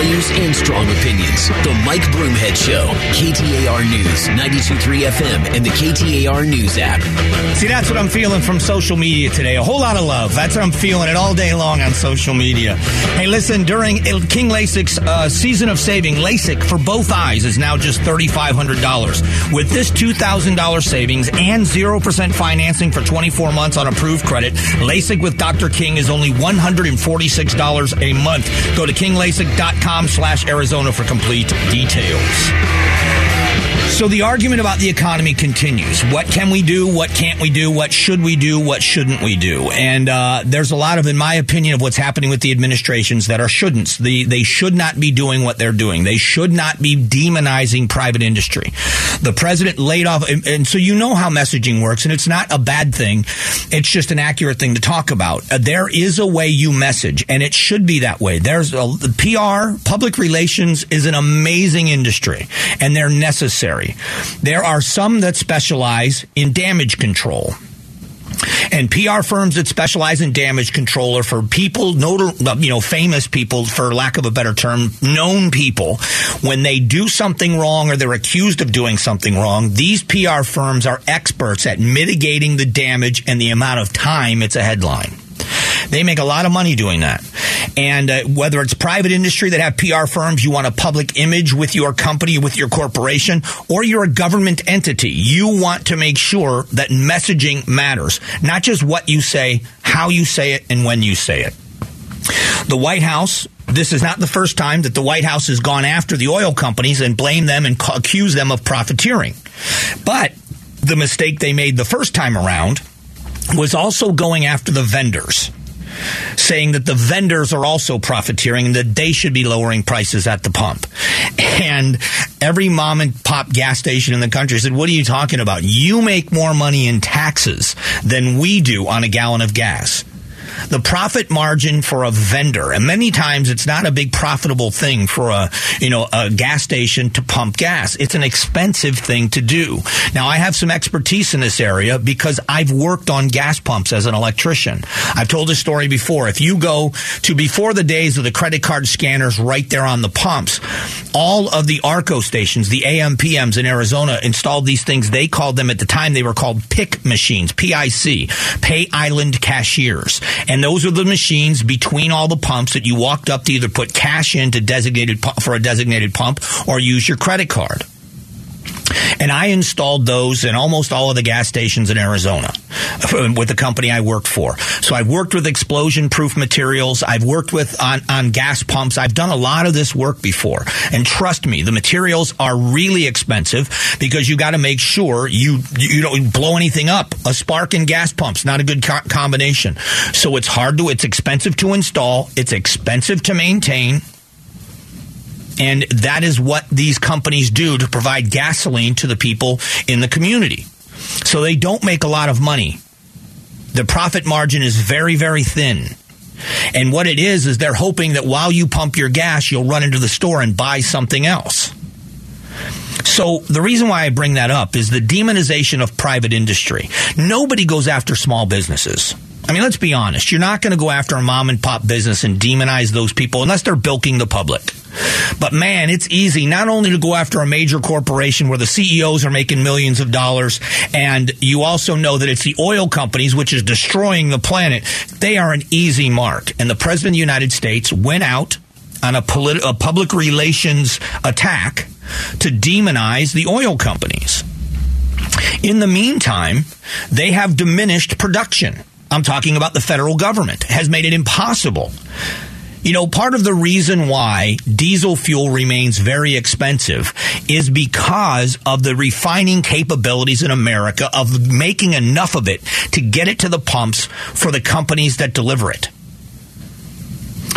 values and strong opinions. The Mike Broomhead Show, KTAR News, 92.3 FM, and the KTAR News app. See, that's what I'm feeling from social media today. A whole lot of love. That's what I'm feeling it all day long on social media. Hey, listen, during King LASIK's uh, season of saving, LASIK for both eyes is now just $3,500. With this $2,000 savings and 0% financing for 24 months on approved credit, LASIK with Dr. King is only $146 a month. Go to kinglasik.com slash Arizona for complete details. So the argument about the economy continues. What can we do? What can't we do? What should we do? What shouldn't we do? And uh, there's a lot of, in my opinion, of what's happening with the administrations that are shouldn'ts. The, they should not be doing what they're doing. They should not be demonizing private industry. The president laid off, and, and so you know how messaging works, and it's not a bad thing. It's just an accurate thing to talk about. Uh, there is a way you message, and it should be that way. There's a, the PR, public relations is an amazing industry, and they're necessary. There are some that specialize in damage control. And PR firms that specialize in damage control are for people, you know, famous people, for lack of a better term, known people. When they do something wrong or they're accused of doing something wrong, these PR firms are experts at mitigating the damage and the amount of time it's a headline. They make a lot of money doing that. And uh, whether it's private industry that have PR firms, you want a public image with your company, with your corporation, or you're a government entity, you want to make sure that messaging matters. Not just what you say, how you say it, and when you say it. The White House this is not the first time that the White House has gone after the oil companies and blamed them and accused them of profiteering. But the mistake they made the first time around was also going after the vendors saying that the vendors are also profiteering and that they should be lowering prices at the pump. And every mom and pop gas station in the country said, What are you talking about? You make more money in taxes than we do on a gallon of gas the profit margin for a vendor, and many times it's not a big profitable thing for a you know a gas station to pump gas. It's an expensive thing to do. Now I have some expertise in this area because I've worked on gas pumps as an electrician. I've told this story before. If you go to before the days of the credit card scanners right there on the pumps, all of the ARCO stations, the AMPMs in Arizona installed these things. They called them at the time they were called PIC machines, PIC, Pay Island Cashiers. And those are the machines between all the pumps that you walked up to either put cash in to designated for a designated pump or use your credit card. And I installed those in almost all of the gas stations in Arizona uh, with the company I worked for. So I've worked with explosion proof materials. I've worked with on, on gas pumps. I've done a lot of this work before. And trust me, the materials are really expensive because you got to make sure you, you don't blow anything up. A spark in gas pump's not a good co- combination. So it's hard to, it's expensive to install. It's expensive to maintain. And that is what these companies do to provide gasoline to the people in the community. So they don't make a lot of money. The profit margin is very, very thin. And what it is, is they're hoping that while you pump your gas, you'll run into the store and buy something else. So the reason why I bring that up is the demonization of private industry. Nobody goes after small businesses. I mean, let's be honest. You're not going to go after a mom and pop business and demonize those people unless they're bilking the public. But man, it's easy not only to go after a major corporation where the CEOs are making millions of dollars, and you also know that it's the oil companies, which is destroying the planet. They are an easy mark. And the President of the United States went out on a, a public relations attack to demonize the oil companies. In the meantime, they have diminished production. I'm talking about the federal government, has made it impossible. You know, part of the reason why diesel fuel remains very expensive is because of the refining capabilities in America of making enough of it to get it to the pumps for the companies that deliver it.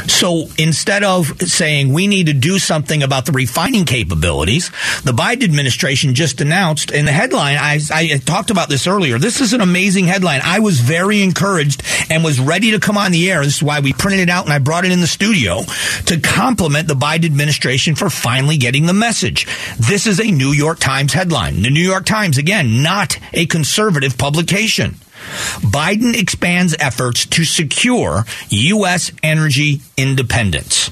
So instead of saying we need to do something about the refining capabilities, the Biden administration just announced in the headline, I, I, talked about this earlier. This is an amazing headline. I was very encouraged and was ready to come on the air. This is why we printed it out and I brought it in the studio to compliment the Biden administration for finally getting the message. This is a New York Times headline. The New York Times, again, not a conservative publication. Biden expands efforts to secure U.S. energy independence.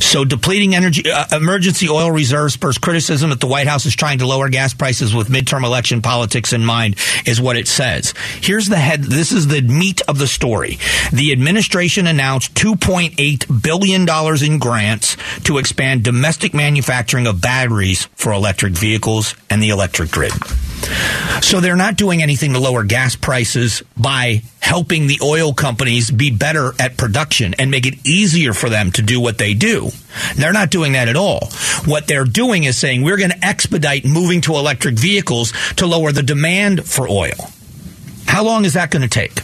So depleting energy, uh, emergency oil reserves spurs criticism that the White House is trying to lower gas prices with midterm election politics in mind, is what it says. Here's the head. This is the meat of the story. The administration announced 2.8 billion dollars in grants to expand domestic manufacturing of batteries for electric vehicles and the electric grid. So they're not doing anything to lower gas prices by helping the oil companies be better at production and make it easier for them to do what they do. They're not doing that at all. What they're doing is saying we're going to expedite moving to electric vehicles to lower the demand for oil. How long is that going to take?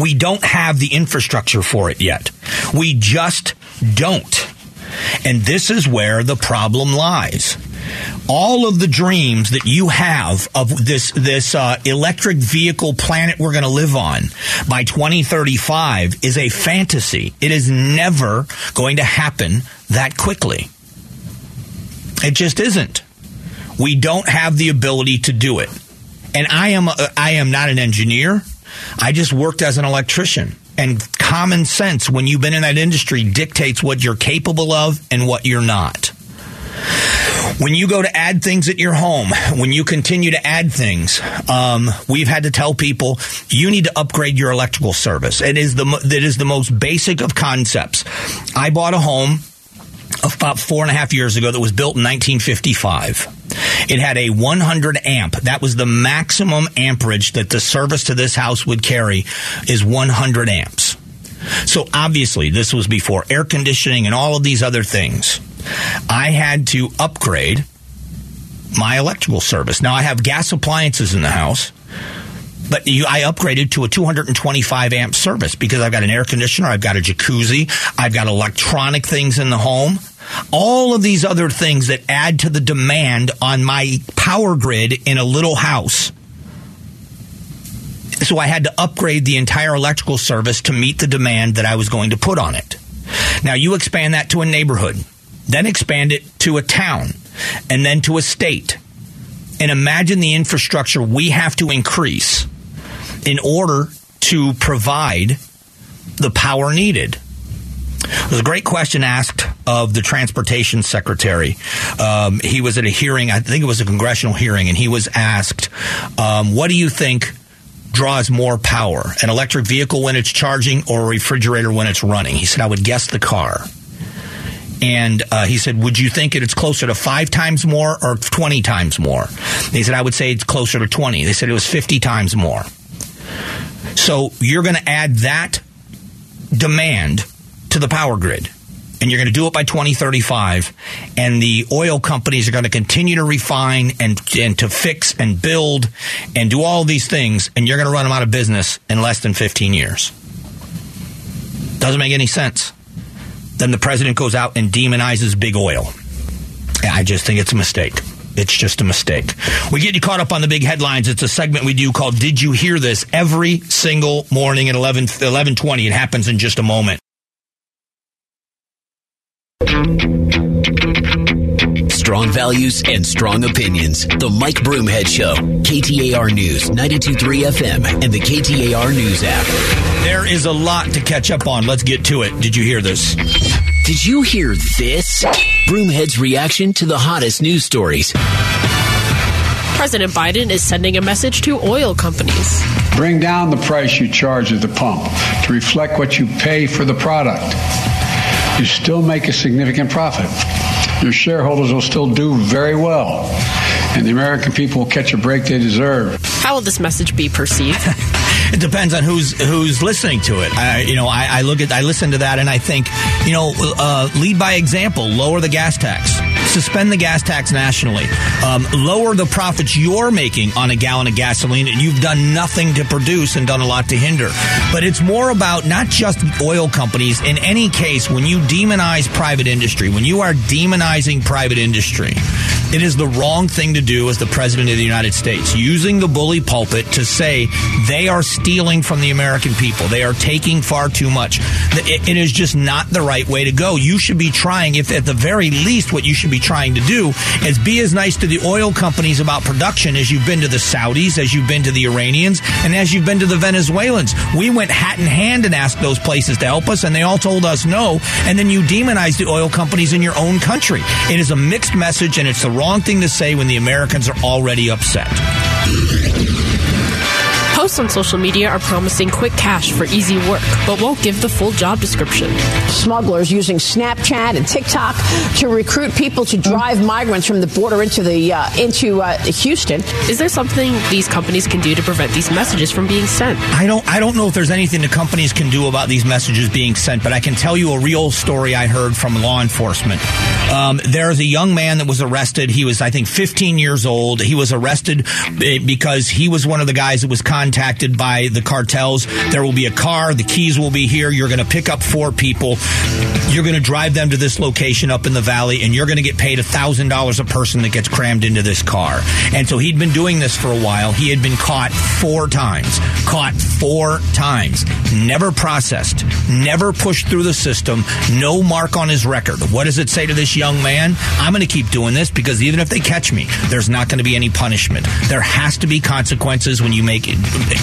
We don't have the infrastructure for it yet. We just don't. And this is where the problem lies all of the dreams that you have of this this uh, electric vehicle planet we're going to live on by 2035 is a fantasy. It is never going to happen that quickly. It just isn't. We don't have the ability to do it. And I am I am not an engineer. I just worked as an electrician. And common sense, when you've been in that industry, dictates what you're capable of and what you're not. When you go to add things at your home, when you continue to add things, um, we've had to tell people you need to upgrade your electrical service. It is the that is the most basic of concepts. I bought a home about four and a half years ago that was built in 1955. It had a 100 amp. That was the maximum amperage that the service to this house would carry is 100 amps. So obviously, this was before air conditioning and all of these other things. I had to upgrade my electrical service. Now I have gas appliances in the house, but you, I upgraded to a 225 amp service because I've got an air conditioner, I've got a jacuzzi, I've got electronic things in the home. All of these other things that add to the demand on my power grid in a little house. So I had to upgrade the entire electrical service to meet the demand that I was going to put on it. Now you expand that to a neighborhood then expand it to a town, and then to a state. And imagine the infrastructure we have to increase in order to provide the power needed. It was a great question asked of the transportation secretary. Um, he was at a hearing, I think it was a congressional hearing, and he was asked, um, What do you think draws more power? An electric vehicle when it's charging or a refrigerator when it's running? He said, I would guess the car. And uh, he said, Would you think it's closer to five times more or 20 times more? They said, I would say it's closer to 20. They said it was 50 times more. So you're going to add that demand to the power grid. And you're going to do it by 2035. And the oil companies are going to continue to refine and, and to fix and build and do all these things. And you're going to run them out of business in less than 15 years. Doesn't make any sense. Then the president goes out and demonizes big oil. I just think it's a mistake. It's just a mistake. We get you caught up on the big headlines. It's a segment we do called Did You Hear This? every single morning at 11, 1120. It happens in just a moment. Strong values and strong opinions. The Mike Broomhead Show. KTAR News, 923 FM, and the KTAR News app. There is a lot to catch up on. Let's get to it. Did you hear this? Did you hear this? Broomhead's reaction to the hottest news stories. President Biden is sending a message to oil companies. Bring down the price you charge at the pump to reflect what you pay for the product. You still make a significant profit your shareholders will still do very well. And the American people will catch a break they deserve. How will this message be perceived? it depends on who's who's listening to it. I, you know, I, I, look at, I listen to that, and I think, you know, uh, lead by example. Lower the gas tax. Suspend the gas tax nationally. Um, lower the profits you're making on a gallon of gasoline, and you've done nothing to produce and done a lot to hinder. But it's more about not just oil companies. In any case, when you demonize private industry, when you are demonizing private industry, It is the wrong thing to do as the president of the United States, using the bully pulpit to say they are stealing from the American people. They are taking far too much. It, it is just not the right way to go. You should be trying, if at the very least, what you should be trying to do is be as nice to the oil companies about production as you've been to the Saudis, as you've been to the Iranians, and as you've been to the Venezuelans. We went hat in hand and asked those places to help us, and they all told us no. And then you demonize the oil companies in your own country. It is a mixed message, and it's the wrong thing to say when the Americans are already upset. Posts on social media are promising quick cash for easy work, but won't give the full job description. Smugglers using Snapchat and TikTok to recruit people to drive migrants from the border into the uh, into uh, Houston. Is there something these companies can do to prevent these messages from being sent? I don't. I don't know if there's anything the companies can do about these messages being sent, but I can tell you a real story I heard from law enforcement. Um, there's a young man that was arrested. He was, I think, 15 years old. He was arrested eh, because he was one of the guys that was contacted contacted by the cartels. There will be a car. The keys will be here. You're going to pick up four people. You're going to drive them to this location up in the valley, and you're going to get paid $1,000 a person that gets crammed into this car. And so he'd been doing this for a while. He had been caught four times. Caught four times. Never processed. Never pushed through the system. No mark on his record. What does it say to this young man? I'm going to keep doing this because even if they catch me, there's not going to be any punishment. There has to be consequences when you make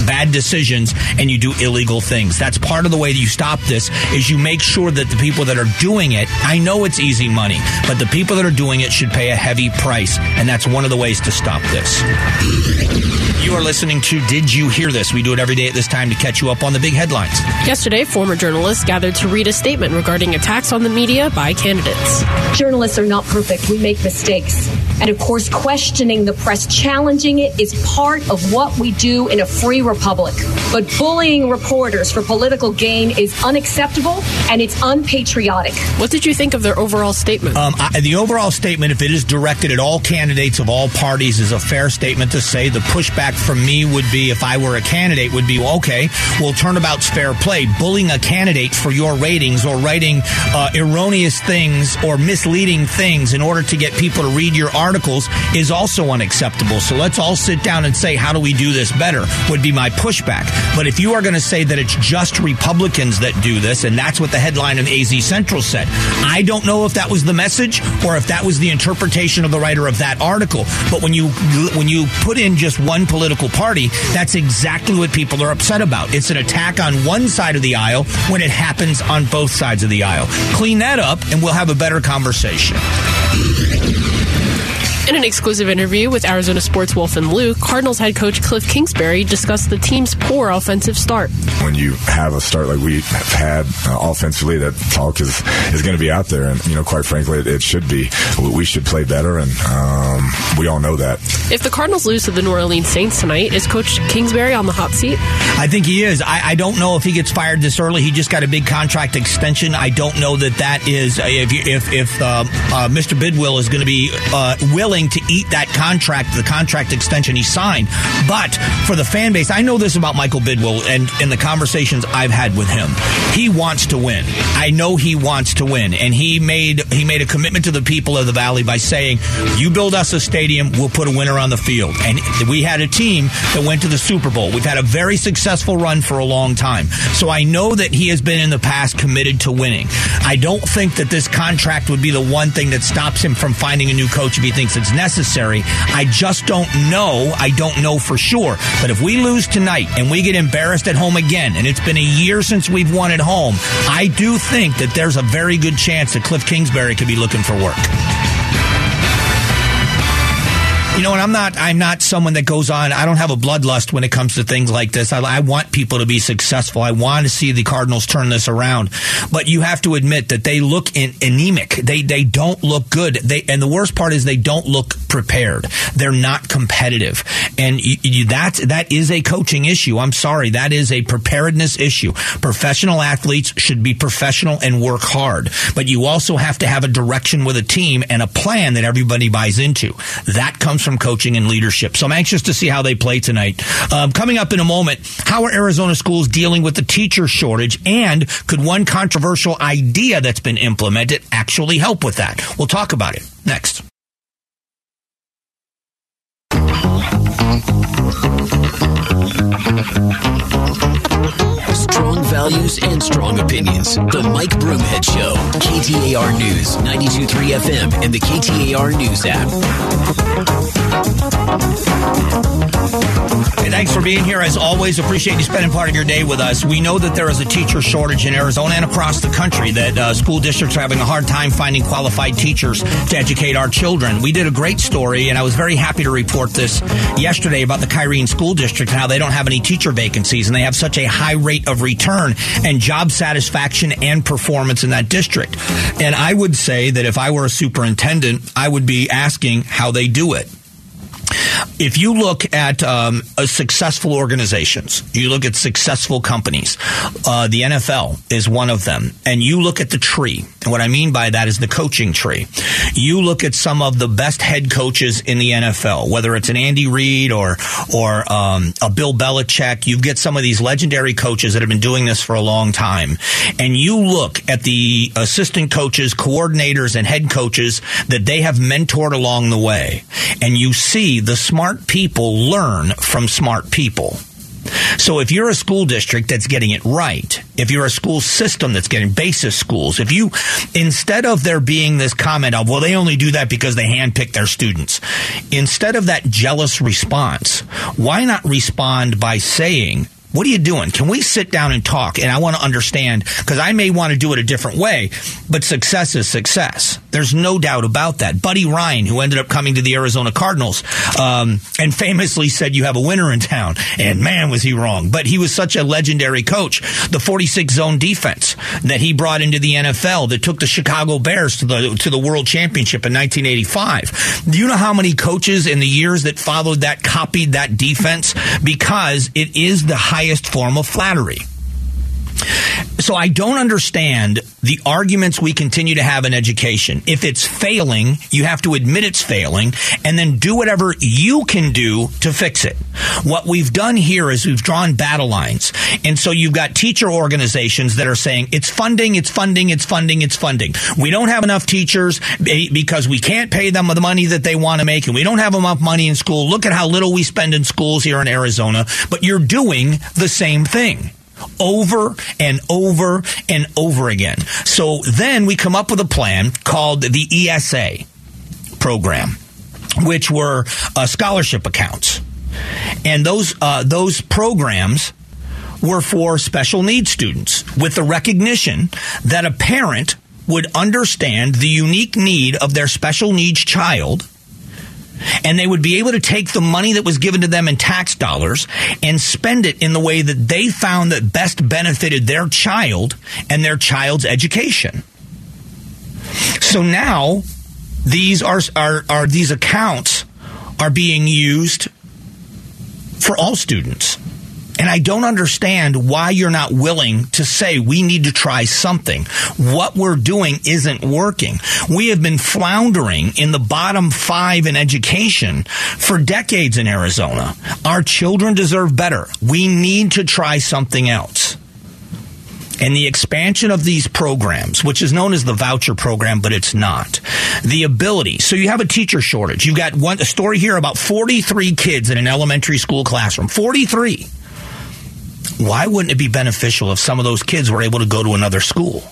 bad decisions and you do illegal things. That's part of the way that you stop this is you make sure that the people that are doing it, I know it's easy money, but the people that are doing it should pay a heavy price. And that's one of the ways to stop this. You are listening to Did You Hear This? We do it every day at this time to catch you up on the big headlines. Yesterday, former journalists gathered to read a statement regarding attacks on the media by candidates. Journalists are not perfect. We make mistakes. And of course, questioning the press, challenging it is part of what we do in a free republic. But bullying reporters for political gain is unacceptable and it's unpatriotic. What did you think of their overall statement? Um, I, the overall statement, if it is directed at all candidates of all parties, is a fair statement to say. The pushback from me would be, if I were a candidate, would be, okay, well, turnabout's fair play. Bullying a candidate for your ratings or writing uh, erroneous things or misleading things in order to get people to read your articles is also unacceptable. So let's all sit down and say, how do we do this better? Would be my pushback. But if you are going to say that it's just Republicans that do this, and that's what the headline of AZ Central said, I don't know if that was the message or if that was the interpretation of the writer of that article. But when you when you put in just one political party, that's exactly what people are upset about. It's an attack on one side of the aisle when it happens on both sides of the aisle. Clean that up, and we'll have a better conversation. In an exclusive interview with Arizona Sports Wolf and Luke, Cardinals head coach Cliff Kingsbury discussed the team's poor offensive start. When you have a start like we have had uh, offensively, that talk is, is going to be out there. And, you know, quite frankly, it, it should be. We should play better, and um, we all know that. If the Cardinals lose to the New Orleans Saints tonight, is Coach Kingsbury on the hot seat? I think he is. I, I don't know if he gets fired this early. He just got a big contract extension. I don't know that that is, uh, if, if, if uh, uh, Mr. Bidwill is going to be uh, willing willing to eat that contract, the contract extension he signed. But for the fan base, I know this about Michael Bidwill and in the conversations I've had with him. He wants to win. I know he wants to win, and he made he made a commitment to the people of the valley by saying, "You build us a stadium, we'll put a winner on the field." And we had a team that went to the Super Bowl. We've had a very successful run for a long time. So I know that he has been in the past committed to winning. I don't think that this contract would be the one thing that stops him from finding a new coach if he thinks it's necessary. I just don't know. I don't know for sure. But if we lose tonight and we get embarrassed at home again, and it's been a year since we've won at home, I do think that there's a very good chance that Cliff Kingsbury could be looking for work. You know, and I'm not I'm not someone that goes on. I don't have a bloodlust when it comes to things like this. I, I, want people to be successful. I want to see the Cardinals turn this around. But you have to admit that they look in, anemic. They they don't look good. They and the worst part is they don't look prepared. They're not competitive, and you, you, that that is a coaching issue. I'm sorry, that is a preparedness issue. Professional athletes should be professional and work hard, but you also have to have a direction with a team and a plan that everybody buys into. That comes from coaching and leadership. So I'm anxious to see how they play tonight. Um, coming up in a moment, how are Arizona schools dealing with the teacher shortage? And could one controversial idea that's been implemented actually help with that? We'll talk about it next. Strong values and strong opinions. The Mike Broomhead Show. KTAR News, 92.3 FM, and the KTAR News app. Hey, thanks for being here. As always, appreciate you spending part of your day with us. We know that there is a teacher shortage in Arizona and across the country, that uh, school districts are having a hard time finding qualified teachers to educate our children. We did a great story, and I was very happy to report this yesterday about the Kyrene School District and how they don't have any teacher vacancies, and they have such a high rate of return and job satisfaction and performance in that district. And I would say that if I were a superintendent, I would be asking how they do it if you look at um, successful organizations, you look at successful companies, uh, the NFL is one of them, and you look at the tree. And what I mean by that is the coaching tree. You look at some of the best head coaches in the NFL, whether it's an Andy Reid or or um, a Bill Belichick. You get some of these legendary coaches that have been doing this for a long time, and you look at the assistant coaches, coordinators, and head coaches that they have mentored along the way, and you see the smart people learn from smart people. So if you're a school district that's getting it right, if you're a school system that's getting basis schools, if you, instead of there being this comment of, well, they only do that because they handpick their students, instead of that jealous response, why not respond by saying, what are you doing? Can we sit down and talk? And I want to understand because I may want to do it a different way, but success is success. There's no doubt about that. Buddy Ryan, who ended up coming to the Arizona Cardinals, um, and famously said, "You have a winner in town," and man, was he wrong. But he was such a legendary coach. The 46 zone defense that he brought into the NFL that took the Chicago Bears to the to the World Championship in 1985. Do you know how many coaches in the years that followed that copied that defense because it is the highest form of flattery. So I don't understand the arguments we continue to have in education. If it's failing, you have to admit it's failing and then do whatever you can do to fix it. What we've done here is we've drawn battle lines. And so you've got teacher organizations that are saying it's funding, it's funding, it's funding, it's funding. We don't have enough teachers because we can't pay them the money that they want to make and we don't have enough money in school. Look at how little we spend in schools here in Arizona, but you're doing the same thing over and over and over again. So then we come up with a plan called the ESA program, which were uh, scholarship accounts, and those uh, those programs were for special needs students with the recognition that a parent would understand the unique need of their special needs child and they would be able to take the money that was given to them in tax dollars and spend it in the way that they found that best benefited their child and their child's education. So now these are, are, are these accounts are being used for all students. And I don't understand why you're not willing to say we need to try something. What we're doing isn't working. We have been floundering in the bottom five in education for decades in Arizona. Our children deserve better. We need to try something else and the expansion of these programs, which is known as the voucher program, but it's not. The ability. So you have a teacher shortage. You've got one a story here about 43 kids in an elementary school classroom. 43 why wouldn't it be beneficial if some of those kids were able to go to another school?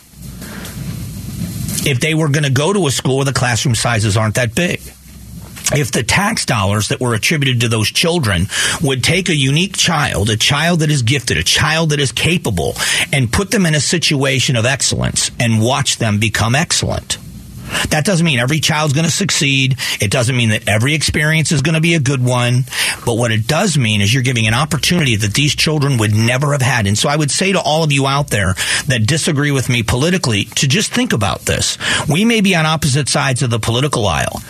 If they were going to go to a school where the classroom sizes aren't that big if the tax dollars that were attributed to those children would take a unique child, a child that is gifted, a child that is capable, and put them in a situation of excellence and watch them become excellent. That doesn't mean every child's going to succeed. It doesn't mean that every experience is going to be a good one. But what it does mean is you're giving an opportunity that these children would never have had. And so I would say to all of you out there that disagree with me politically to just think about this. We may be on opposite sides of the political aisle,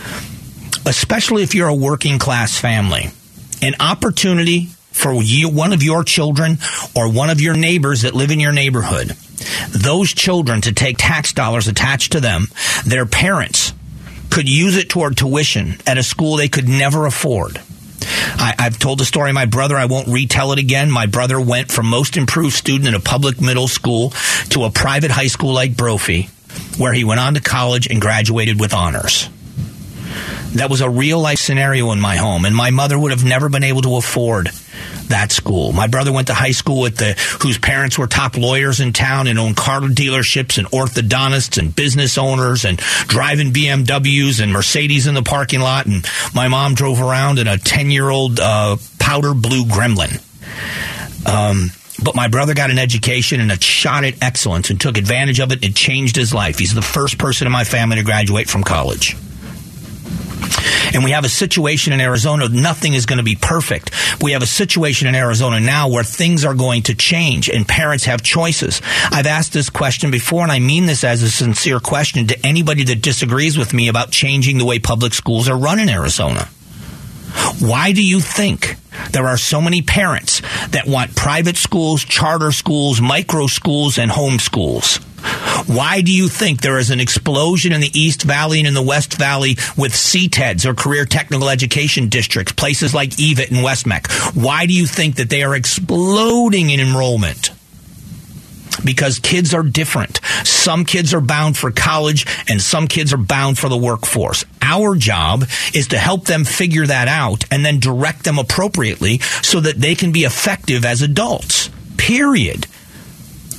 especially if you're a working class family. An opportunity for you, one of your children or one of your neighbors that live in your neighborhood those children to take tax dollars attached to them, their parents could use it toward tuition at a school they could never afford. I, have told the story of my brother. I won't retell it again. My brother went from most improved student in a public middle school to a private high school like Brophy, where he went on to college and graduated with honors. That was a real life scenario in my home, and my mother would have never been able to afford that school. My brother went to high school with the whose parents were top lawyers in town and owned car dealerships and orthodontists and business owners and driving BMWs and Mercedes in the parking lot. And my mom drove around in a ten year old uh, powder blue Gremlin. Um, but my brother got an education and a shot at excellence and took advantage of it. It changed his life. He's the first person in my family to graduate from college. And we have a situation in Arizona, nothing is going to be perfect. We have a situation in Arizona now where things are going to change and parents have choices. I've asked this question before, and I mean this as a sincere question to anybody that disagrees with me about changing the way public schools are run in Arizona. Why do you think there are so many parents that want private schools, charter schools, micro schools, and home schools? Why do you think there is an explosion in the East Valley and in the West Valley with CTEDs or career technical education districts, places like EVIT and West-MEC? Why do you think that they are exploding in enrollment? because kids are different. Some kids are bound for college and some kids are bound for the workforce. Our job is to help them figure that out and then direct them appropriately so that they can be effective as adults. Period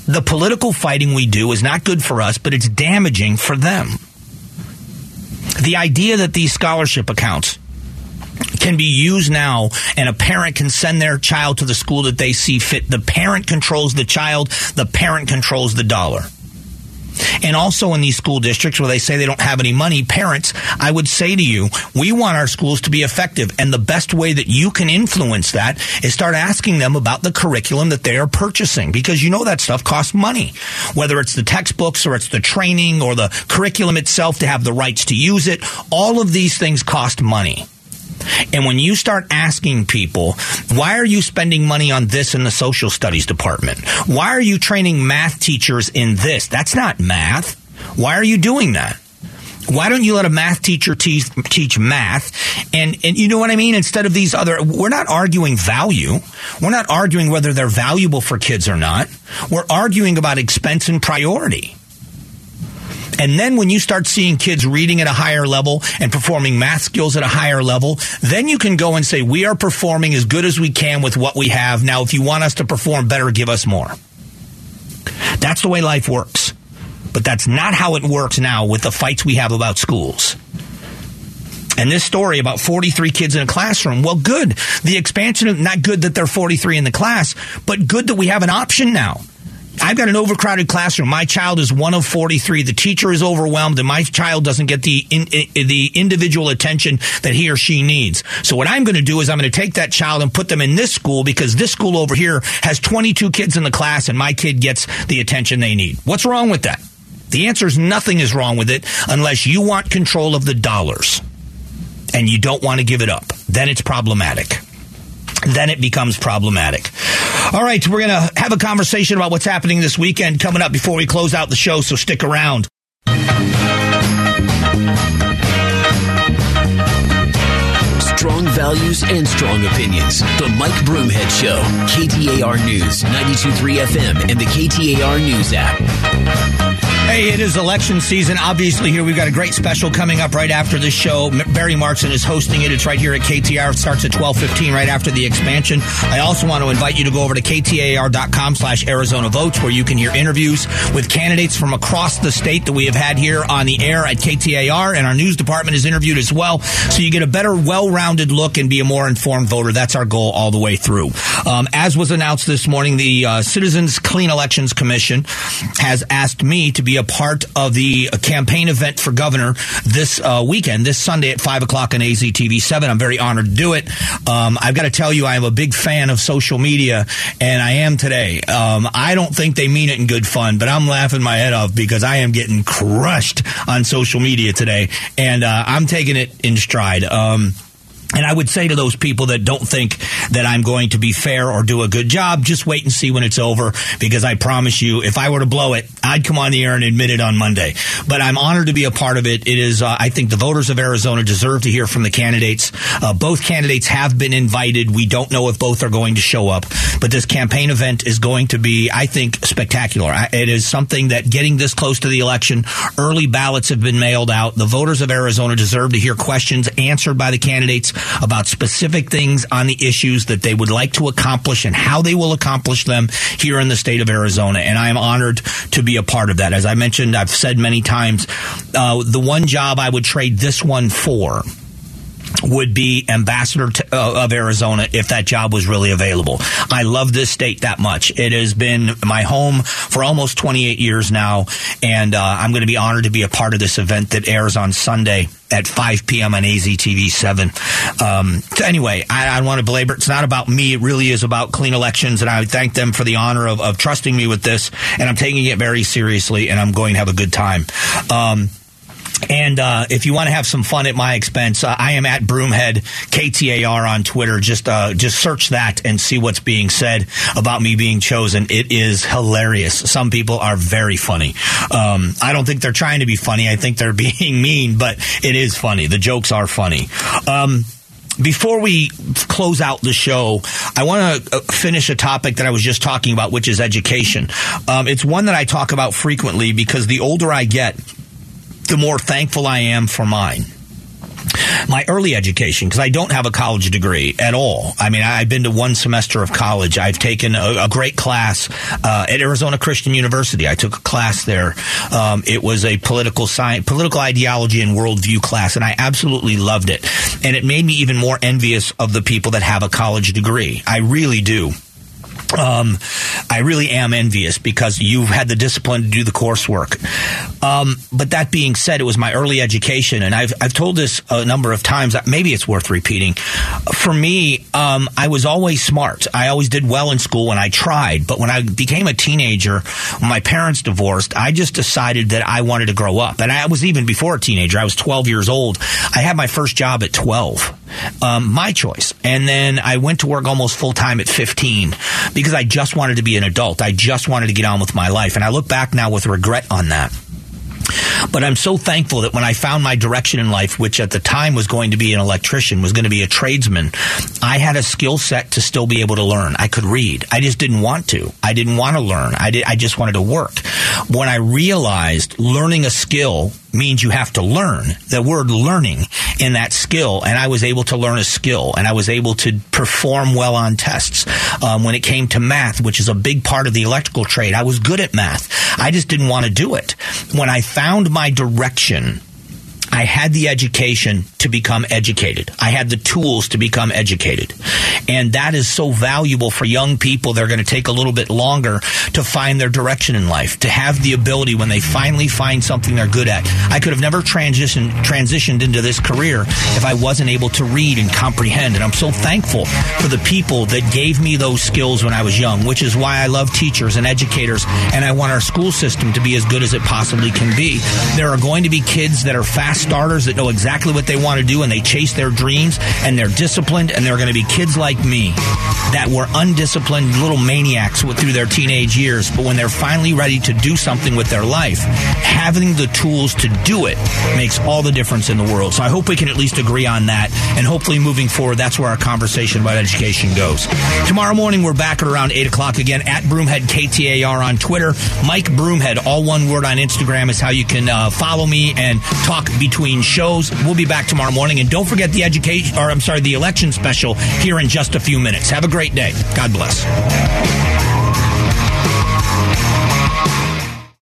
the political fighting we do is not good for us, but it's damaging for them. The idea that these scholarship accounts can be used now and a parent can send their child to the school that they see fit. The parent controls the child, the parent controls the dollar. And also in these school districts where they say they don't have any money, parents, I would say to you, we want our schools to be effective. And the best way that you can influence that is start asking them about the curriculum that they are purchasing because you know that stuff costs money. Whether it's the textbooks or it's the training or the curriculum itself to have the rights to use it, all of these things cost money. And when you start asking people, why are you spending money on this in the social studies department? Why are you training math teachers in this? That's not math. Why are you doing that? Why don't you let a math teacher teach, teach math? And, and you know what I mean? Instead of these other, we're not arguing value. We're not arguing whether they're valuable for kids or not. We're arguing about expense and priority. And then when you start seeing kids reading at a higher level and performing math skills at a higher level, then you can go and say, we are performing as good as we can with what we have. Now, if you want us to perform better, give us more. That's the way life works. But that's not how it works now with the fights we have about schools. And this story about 43 kids in a classroom, well, good. The expansion, not good that they're 43 in the class, but good that we have an option now. I've got an overcrowded classroom. My child is one of 43. The teacher is overwhelmed and my child doesn't get the in, in, the individual attention that he or she needs. So what I'm going to do is I'm going to take that child and put them in this school because this school over here has 22 kids in the class and my kid gets the attention they need. What's wrong with that? The answer is nothing is wrong with it unless you want control of the dollars and you don't want to give it up. Then it's problematic then it becomes problematic. All right, we're going to have a conversation about what's happening this weekend coming up before we close out the show, so stick around. Strong values and strong opinions. The Mike Broomhead Show. KTAR News, 92.3 FM, and the KTAR News app. Hey, it is election season. Obviously, here we've got a great special coming up right after this show. Barry Martson is hosting it. It's right here at KTAR. It starts at 1215 right after the expansion. I also want to invite you to go over to KTAR.com slash Arizona Votes where you can hear interviews with candidates from across the state that we have had here on the air at KTAR. And our news department is interviewed as well. So you get a better, well-rounded look and be a more informed voter. That's our goal all the way through. Um, as was announced this morning, the uh, Citizens Clean Elections Commission has asked me to be a part of the campaign event for governor this uh, weekend, this Sunday at 5 o'clock on AZTV 7. I'm very honored to do it. Um, I've got to tell you, I am a big fan of social media, and I am today. Um, I don't think they mean it in good fun, but I'm laughing my head off because I am getting crushed on social media today, and uh, I'm taking it in stride. Um, And I would say to those people that don't think that I'm going to be fair or do a good job, just wait and see when it's over because I promise you, if I were to blow it, I'd come on the air and admit it on Monday. But I'm honored to be a part of it. It is, uh, I think the voters of Arizona deserve to hear from the candidates. Uh, both candidates have been invited. We don't know if both are going to show up, but this campaign event is going to be, I think, spectacular. It is something that getting this close to the election, early ballots have been mailed out. The voters of Arizona deserve to hear questions answered by the candidates about specific things on the issues that they would like to accomplish and how they will accomplish them here in the state of Arizona. And I am honored to be a part of that. As I mentioned, I've said many times, uh, the one job I would trade this one for would be ambassador to, uh, of Arizona if that job was really available. I love this state that much. It has been my home for almost 28 years now, and uh, I'm going to be honored to be a part of this event that airs on Sunday at 5 p.m. on AZTV 7. Um, anyway, I, I want to belabor. It's not about me. It really is about clean elections, and I thank them for the honor of, of trusting me with this. And I'm taking it very seriously, and I'm going to have a good time. Um, and uh, if you want to have some fun at my expense, uh, I am at Broomhead KTAR on Twitter. Just uh, just search that and see what's being said about me being chosen. It is hilarious. Some people are very funny. Um, I don't think they're trying to be funny. I think they're being mean, but it is funny. The jokes are funny. Um, before we close out the show, I want to uh, finish a topic that I was just talking about, which is education. Um, it's one that I talk about frequently because the older I get, the more thankful I am for mine my early education because I don't have a college degree at all. I mean, I've been to one semester of college. I've taken a, a great class uh, at Arizona Christian University. I took a class there. Um, it was a political science, political ideology and worldview class, and I absolutely loved it. And it made me even more envious of the people that have a college degree. I really do. Um, I really am envious because you've had the discipline to do the coursework. Um, but that being said, it was my early education, and I've I've told this a number of times. Maybe it's worth repeating. For me, um, I was always smart. I always did well in school when I tried. But when I became a teenager, when my parents divorced, I just decided that I wanted to grow up. And I was even before a teenager. I was 12 years old. I had my first job at 12. Um, my choice. And then I went to work almost full time at 15 because I just wanted to be an adult. I just wanted to get on with my life. And I look back now with regret on that. But I'm so thankful that when I found my direction in life, which at the time was going to be an electrician, was going to be a tradesman, I had a skill set to still be able to learn. I could read. I just didn't want to. I didn't want to learn. I did. I just wanted to work. When I realized learning a skill means you have to learn the word learning in that skill. And I was able to learn a skill and I was able to perform well on tests. Um, when it came to math, which is a big part of the electrical trade, I was good at math. I just didn't want to do it. When I found my direction, I had the education to become educated. I had the tools to become educated. And that is so valuable for young people. They're going to take a little bit longer to find their direction in life, to have the ability when they finally find something they're good at. I could have never transitioned, transitioned into this career if I wasn't able to read and comprehend. And I'm so thankful for the people that gave me those skills when I was young, which is why I love teachers and educators. And I want our school system to be as good as it possibly can be. There are going to be kids that are fast starters that know exactly what they want to do and they chase their dreams and they're disciplined and they're going to be kids like me that were undisciplined little maniacs through their teenage years. But when they're finally ready to do something with their life having the tools to do it makes all the difference in the world. So i hope we can at least agree on that and hopefully moving forward that's where our conversation about education goes. Tomorrow morning we're back at around 8 o'clock again at broomhead ktar on twitter. Mike broomhead all one word on instagram is how you can uh, follow me and talk between shows we'll be back tomorrow morning and don't forget the education, or I'm sorry, the election special here in just a few minutes. Have a great day. God bless.